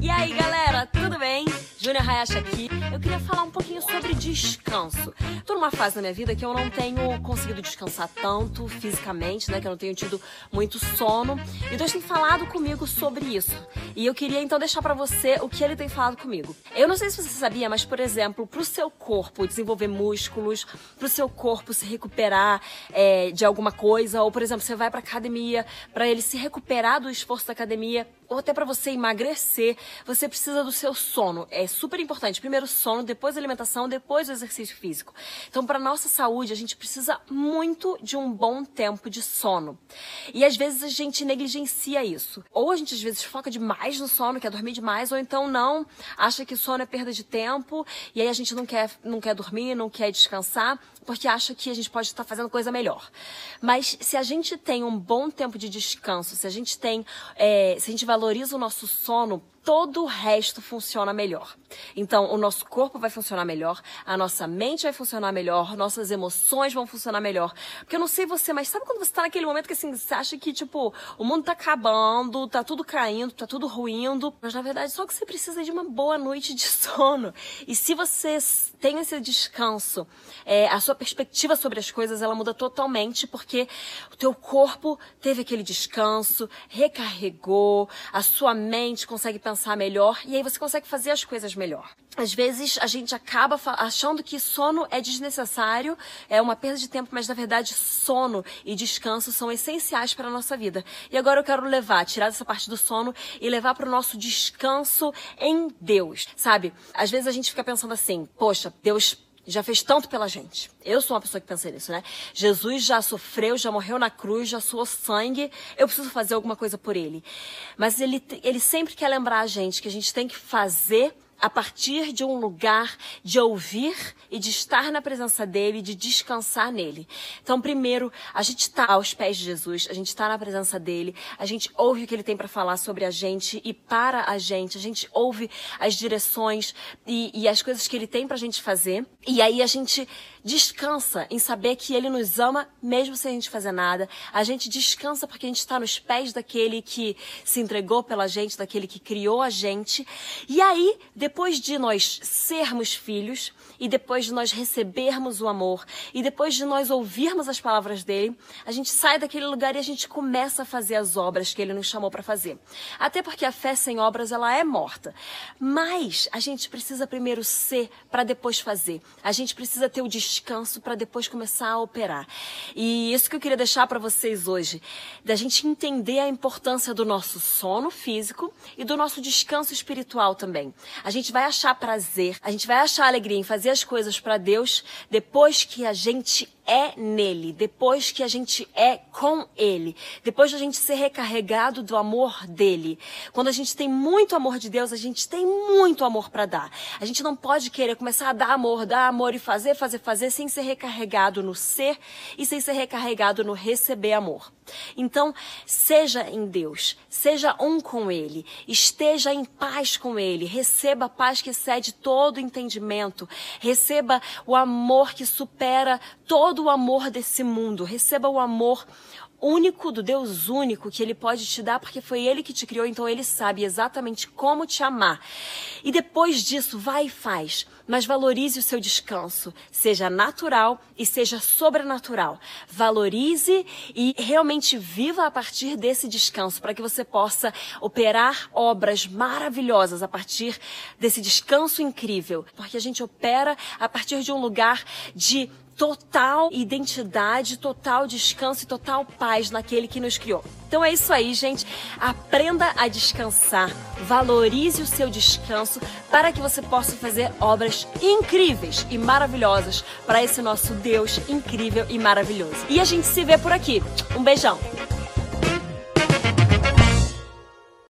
E aí, galera, tudo bem? Júnia Hayashi aqui. Eu queria falar um pouquinho sobre descanso. Tô numa fase da minha vida que eu não tenho conseguido descansar tanto fisicamente, né? Que eu não tenho tido muito sono. E Deus tem falado comigo sobre isso. E eu queria então deixar para você o que ele tem falado comigo. Eu não sei se você sabia, mas por exemplo, pro seu corpo desenvolver músculos, pro seu corpo se recuperar é, de alguma coisa, ou por exemplo, você vai pra academia, para ele se recuperar do esforço da academia, ou até para você emagrecer, você precisa do seu sono. É super importante. Primeiro sono, depois alimentação, depois o exercício físico. Então, para nossa saúde, a gente precisa muito de um bom tempo de sono. E às vezes a gente negligencia isso. Ou a gente às vezes foca demais no sono, quer dormir demais, ou então não, acha que sono é perda de tempo, e aí a gente não quer, não quer dormir, não quer descansar, porque acha que a gente pode estar fazendo coisa melhor. Mas se a gente tem um bom tempo de descanso, se a gente tem, é, se a gente valoriza o nosso sono, todo o resto funciona melhor. Então, o nosso corpo vai funcionar melhor, a nossa mente vai funcionar melhor, nossas emoções vão funcionar melhor. Porque eu não sei você, mas sabe quando você tá naquele momento que assim, você acha que, tipo, o mundo tá acabando, tá tudo caindo, tá tudo ruindo, mas na verdade só que você precisa de uma boa noite de sono. E se você tem esse descanso, é, a sua perspectiva sobre as coisas, ela muda totalmente, porque o teu corpo teve aquele descanso, recarregou, a sua mente consegue pensar melhor e aí você consegue fazer as coisas melhor. Às vezes a gente acaba achando que sono é desnecessário, é uma perda de tempo, mas na verdade sono e descanso são essenciais para a nossa vida. E agora eu quero levar, tirar dessa parte do sono e levar para o nosso descanso em Deus, sabe? Às vezes a gente fica pensando assim, poxa, Deus já fez tanto pela gente. Eu sou uma pessoa que pensa nisso, né? Jesus já sofreu, já morreu na cruz, já suou sangue. Eu preciso fazer alguma coisa por ele. Mas ele, ele sempre quer lembrar a gente que a gente tem que fazer a partir de um lugar de ouvir e de estar na presença dele, de descansar nele. Então, primeiro, a gente está aos pés de Jesus, a gente está na presença dele, a gente ouve o que ele tem para falar sobre a gente e para a gente, a gente ouve as direções e, e as coisas que ele tem para a gente fazer. E aí a gente descansa em saber que ele nos ama mesmo sem a gente fazer nada. A gente descansa porque a gente está nos pés daquele que se entregou pela gente, daquele que criou a gente. E aí, depois de nós sermos filhos, e depois de nós recebermos o amor, e depois de nós ouvirmos as palavras dele, a gente sai daquele lugar e a gente começa a fazer as obras que ele nos chamou para fazer. Até porque a fé sem obras ela é morta. Mas a gente precisa primeiro ser para depois fazer. A gente precisa ter o descanso para depois começar a operar. E isso que eu queria deixar para vocês hoje, da gente entender a importância do nosso sono físico e do nosso descanso espiritual também. A gente vai achar prazer, a gente vai achar alegria em fazer as coisas para Deus depois que a gente é nele, depois que a gente é com ele, depois de a gente ser recarregado do amor dele. Quando a gente tem muito amor de Deus, a gente tem muito amor para dar. A gente não pode querer começar a dar amor, dar amor e fazer, fazer, fazer sem ser recarregado no ser e sem ser recarregado no receber amor. Então, seja em Deus, seja um com Ele, esteja em paz com Ele, receba a paz que excede todo entendimento, receba o amor que supera todo o amor desse mundo, receba o amor único do Deus único que ele pode te dar, porque foi ele que te criou, então ele sabe exatamente como te amar. E depois disso, vai e faz, mas valorize o seu descanso, seja natural e seja sobrenatural. Valorize e realmente viva a partir desse descanso, para que você possa operar obras maravilhosas a partir desse descanso incrível, porque a gente opera a partir de um lugar de total identidade, total descanso e total paz naquele que nos criou. Então é isso aí, gente. Aprenda a descansar, valorize o seu descanso para que você possa fazer obras incríveis e maravilhosas para esse nosso Deus incrível e maravilhoso. E a gente se vê por aqui. Um beijão.